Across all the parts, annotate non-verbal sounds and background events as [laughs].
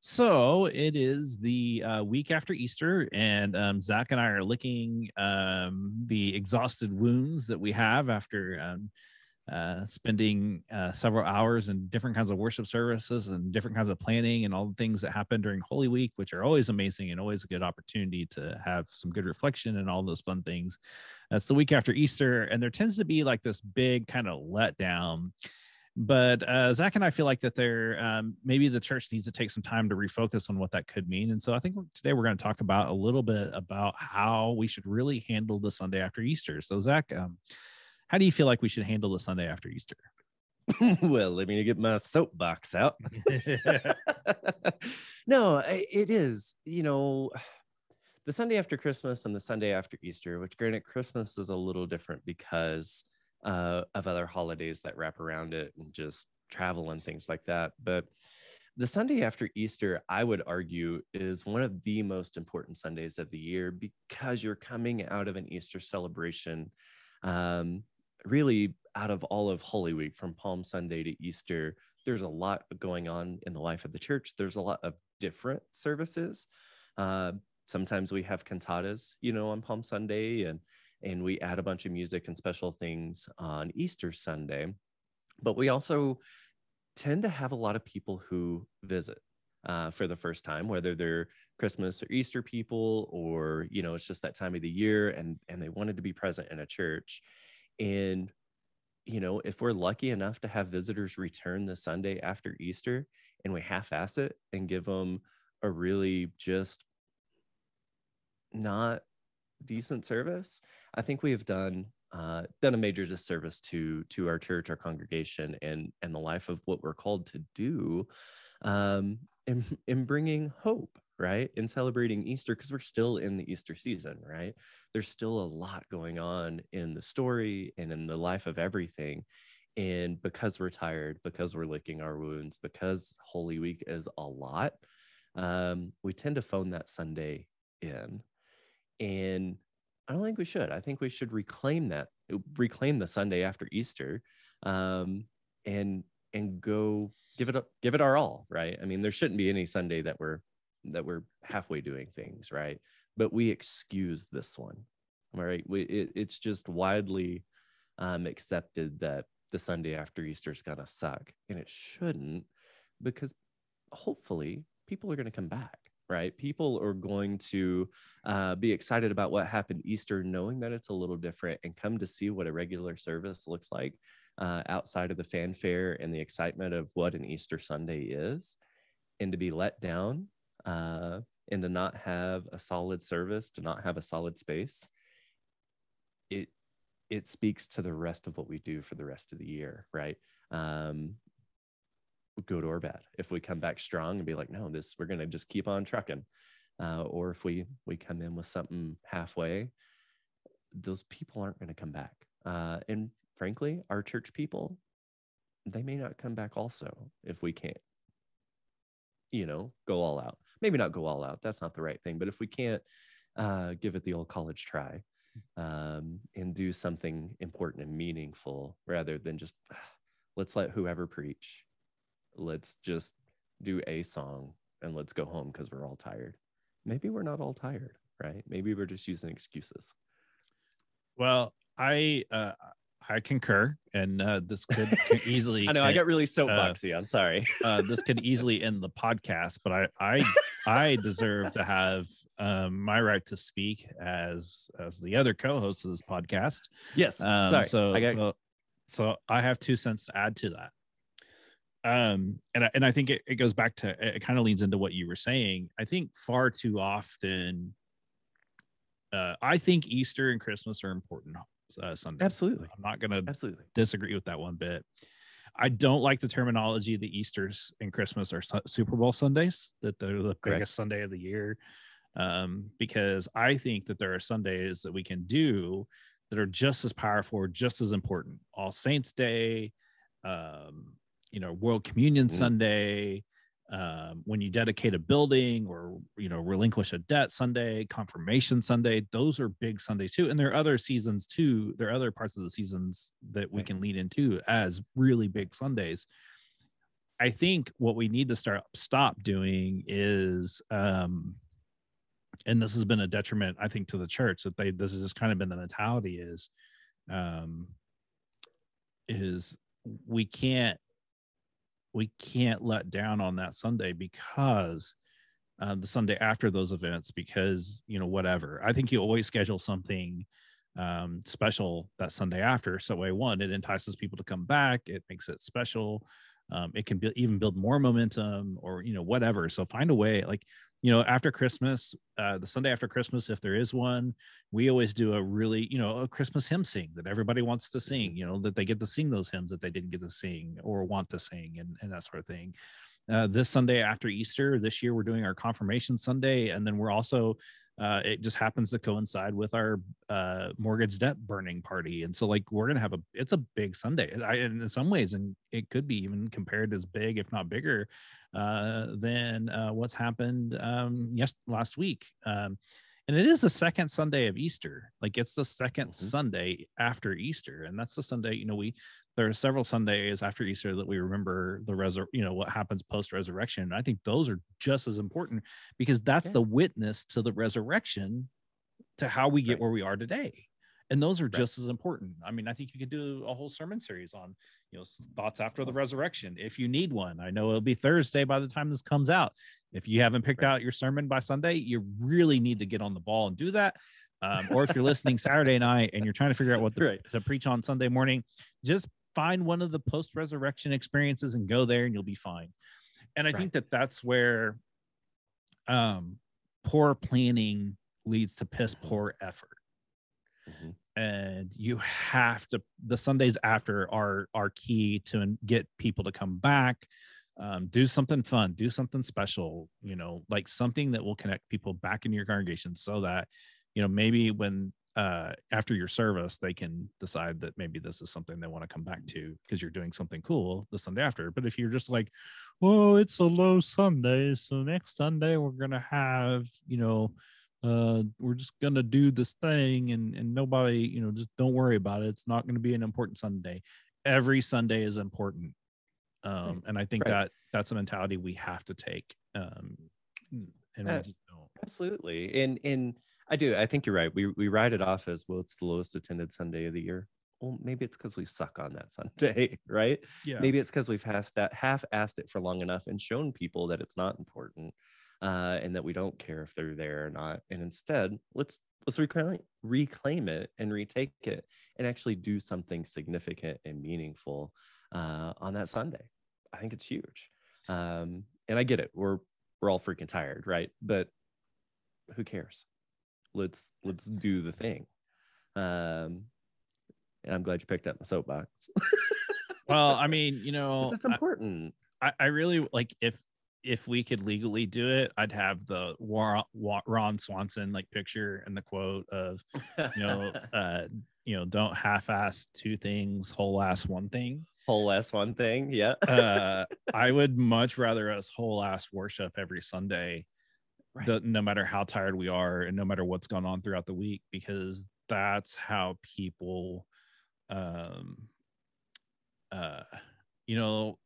So it is the uh, week after Easter, and um, Zach and I are licking um, the exhausted wounds that we have after um, uh, spending uh, several hours in different kinds of worship services and different kinds of planning and all the things that happen during Holy Week, which are always amazing and always a good opportunity to have some good reflection and all those fun things. That's the week after Easter, and there tends to be like this big kind of letdown but uh, Zach and I feel like that there um, maybe the church needs to take some time to refocus on what that could mean. And so I think today we're going to talk about a little bit about how we should really handle the Sunday after Easter. So Zach, um, how do you feel like we should handle the Sunday after Easter? [laughs] well, let me get my soapbox out. [laughs] [laughs] no, it is, you know, the Sunday after Christmas and the Sunday after Easter, which granted, Christmas is a little different because uh, of other holidays that wrap around it and just travel and things like that. But the Sunday after Easter, I would argue, is one of the most important Sundays of the year because you're coming out of an Easter celebration, um, really out of all of Holy Week from Palm Sunday to Easter. There's a lot going on in the life of the church. There's a lot of different services. Uh, sometimes we have cantatas, you know, on Palm Sunday, and and we add a bunch of music and special things on Easter Sunday. But we also tend to have a lot of people who visit uh, for the first time, whether they're Christmas or Easter people, or you know, it's just that time of the year, and and they wanted to be present in a church. And you know, if we're lucky enough to have visitors return the Sunday after Easter, and we half-ass it and give them a really just not decent service, I think we have done uh, done a major disservice to to our church, our congregation, and and the life of what we're called to do, um, in in bringing hope, right, in celebrating Easter because we're still in the Easter season, right. There's still a lot going on in the story and in the life of everything, and because we're tired, because we're licking our wounds, because Holy Week is a lot, um, we tend to phone that Sunday in and I don't think we should. I think we should reclaim that, reclaim the Sunday after Easter, um, and and go give it up, give it our all. Right. I mean, there shouldn't be any Sunday that we're that we're halfway doing things right, but we excuse this one. All right. We it, it's just widely um, accepted that the Sunday after Easter is gonna suck, and it shouldn't, because hopefully people are gonna come back right? People are going to uh, be excited about what happened Easter, knowing that it's a little different, and come to see what a regular service looks like uh, outside of the fanfare and the excitement of what an Easter Sunday is, and to be let down uh, and to not have a solid service, to not have a solid space. It it speaks to the rest of what we do for the rest of the year, right? Um, good or bad. If we come back strong and be like, no, this we're gonna just keep on trucking, uh, or if we we come in with something halfway, those people aren't gonna come back. Uh, and frankly, our church people, they may not come back also if we can't, you know, go all out. Maybe not go all out. That's not the right thing. But if we can't uh, give it the old college try um, and do something important and meaningful rather than just let's let whoever preach let's just do a song and let's go home because we're all tired. Maybe we're not all tired, right? Maybe we're just using excuses. Well, I uh, I concur, and uh, this could, easily. [laughs] I know I got really soapboxy. Uh, I'm sorry. [laughs] uh, this could easily end the podcast, but I I I deserve to have um, my right to speak as as the other co-host of this podcast. Yes. Um, sorry. So I got... so so I have two cents to add to that um and I, and I think it, it goes back to it kind of leans into what you were saying i think far too often uh i think easter and christmas are important uh sunday absolutely i'm not gonna absolutely disagree with that one bit I don't like the terminology the Easter's and Christmas are su- Super Bowl Sundays, that they're the Correct. biggest Sunday of the year. Um, because I think that there are Sundays that we can do that are just as powerful or just as important. All Saints Day, um, you know, World Communion Mhm. Sunday, um, when you dedicate a building or you know relinquish a debt Sunday, Confirmation Sunday. Those are big Sundays too, and there are other seasons too. There are other parts of the seasons that we can lead into as really big Sundays. I think what we need to start stop doing is um and this has been a detriment i think to the church that they this has just kind of been the mentality is um is we can't we can't let down on that sunday because uh, the sunday after those events because you know whatever. I think you always schedule something um special that sunday after. So way one it entices people to come back. It makes it special. Um, it can be, even build more momentum or you know whatever. So find a way like you know after christmas uh, the sunday after christmas if there is one we always do a really you know a christmas hymn sing that everybody wants to sing you know that they get to sing those hymns that they didn't get to sing or want to sing and, and that sort of thing. Uh, this sunday after easter this year we're doing our confirmation sunday and then we're also uh, it just happens to coincide with our uh, mortgage debt burning party. And so like we're gonna have a it's a big sunday. I, in some ways and it could be even compared as big if not bigger uh, than uh, what's happened um, yes last week. Um, and it is the second sunday of easter like it's the 2nd Mhm. sunday after easter and that's the sunday you know we there are several sundays after easter that we remember the resur- you know what happens post resurrection i think those are just as important because that's Yeah. the witness to the resurrection to how we get Right. where we are today and those are Right. just as important i mean i think you could do a whole sermon series on you know thoughts after the resurrection if you need one i know it'll be thursday by the time this comes out if you haven't picked Right. out your sermon by sunday you really need to get on the ball and do that um, or if you're listening saturday night and you're trying to figure out what [laughs] to, Right. to preach on sunday morning just find one of the post resurrection experiences and go there and you'll be fine and i think that that's where um poor planning leads to piss poor effort Mhm. And you have to the sundays after are are key to get people to come back. Um, do something fun do something special you know like something that will connect people back into your congregation so that you know maybe when uh after your service they can decide that maybe this is something they want to come back to because you're doing something cool the sunday after. But if you're just like well it's a low sunday so next sunday we're gonna have you know uh we're just gonna do this thing and and nobody you know just don't worry about it it's not gonna be an important sunday every sunday is important um and i think Right. that that's a mentality we have to take um and we Uh, just don't Absolutely. And and I do. I think you're right. We we write it off as well, it's the lowest attended Sunday of the year. Well, maybe it's because we suck on that Sunday, [laughs] right? yeah Maybe it's because we've half asked it for long enough and shown people that it's not important, uh, and that we don't care if they're there or not. And instead, let's let's reclaim reclaim it and retake it, and actually do something significant and meaningful uh, on that Sunday. I think it's huge. Um, and I get it. We're we're all freaking tired, right? But who cares? Let's let's do the thing. Um, and I'm glad you picked up my soapbox. [laughs] well i mean you know it's important. I, I really like if if we could legally do it, I'd have the War, Wa- Ron Swanson like picture and the quote of you know [laughs] uh you know don't half-ass two things, whole-ass one thing. whole ass one thing. Yeah. Uh, [laughs] I would much rather us whole-ass worship every Sunday, Right. the, no matter how tired we are and no matter what's gone on throughout the week, because that's how people, um, uh, you know,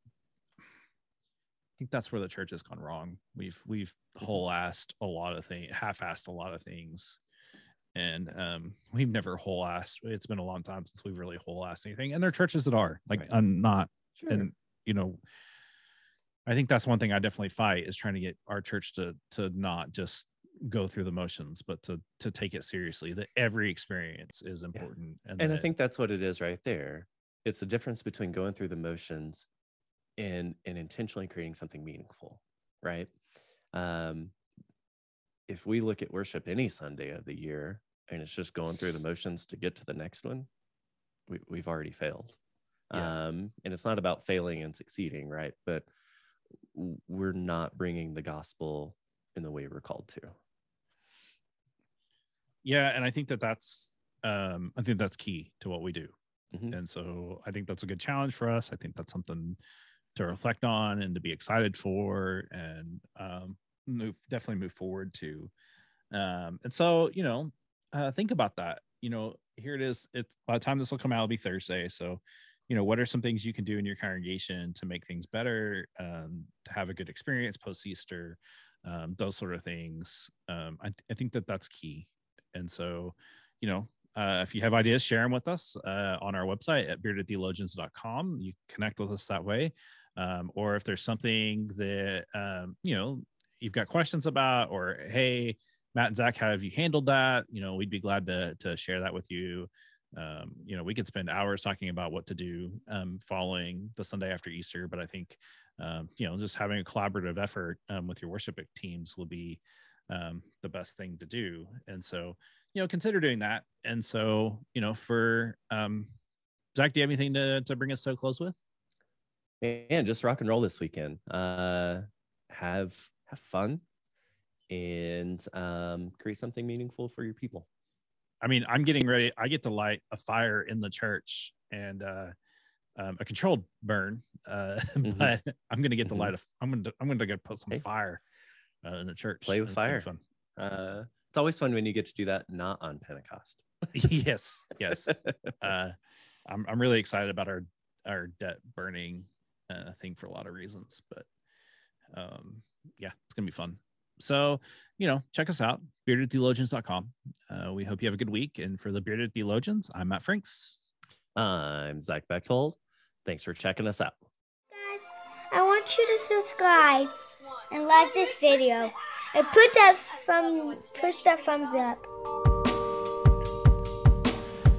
think that's where the church has gone wrong. We've we've Mhm. whole assed a lot of things, half assed a lot of things, and um, we've never whole assed. It's been a long time since we've really whole assed anything. And there are churches that are like Right. I'm not, sure. and you know, I think that's one thing I definitely fight is trying to get our church to to not just go through the motions, but to to take it seriously. That every experience is important, and and I think that's what it is right there. It's the difference between going through the motions and and intentionally creating something meaningful, right? Um, if we look at worship any Sunday of the year and it's just going through the motions to get to the next one, we, we've already failed. Yeah. Um, and it's not about failing and succeeding, right? But we're not bringing the gospel in the way we're called to. Yeah, and I think that that's um, I think that's key to what we do. Mm-hmm. And so I think that's a good challenge for us. I think that's something to reflect on and to be excited for and um, move definitely move forward to. Um, and so, you know, uh, think about that. You know, here it is. It's by the time this will come out, it'll be Thursday. So, you know, what are some things you can do in your congregation to make things better, um, to have a good experience post Easter, um, those sort of things. Um, I, th- I think that that's key. And so, you know, uh, if you have ideas, share them with us uh, on our website at beardedtheologians.com. You connect with us that way. Um, or if there's something that, um, you know, you've got questions about, or hey, Matt and Zach, how have you handled that? You know, we'd be glad to, to share that with you. Um, you know, we could spend hours talking about what to do um, following the Sunday after Easter, but I think, um, you know, just having a collaborative effort um, with your worship teams will be the best thing to do. And so, you know, consider doing that. And so, you know, for Zach, do you have anything to to bring us so close with? And just rock and roll this weekend. Uh, have have fun and um, create something meaningful for your people. I mean, I'm getting ready. I get to light a fire in the church and uh, um, a controlled burn, uh, [laughs] mm-hmm. but I'm going to get to mm-hmm. light a. I'm going to I'm going to go put some hey. fire uh, in the church. Play with fire. Fun. Uh, it's always fun when you get to do that not on Pentecost. [laughs] yes, yes. [laughs] Uh, I'm I'm really excited about our our debt burning uh, thing for a lot of reasons, but um, yeah, it's gonna be fun. So, you know, check us out, beardedtheologians.com. Uh, we hope you have a good week. And for the Bearded Theologians, I'm Matt Franks. I'm Zach Bechtold. Thanks for checking us out. Guys, I want you to subscribe and like this video and put that thumb, push that thumbs up.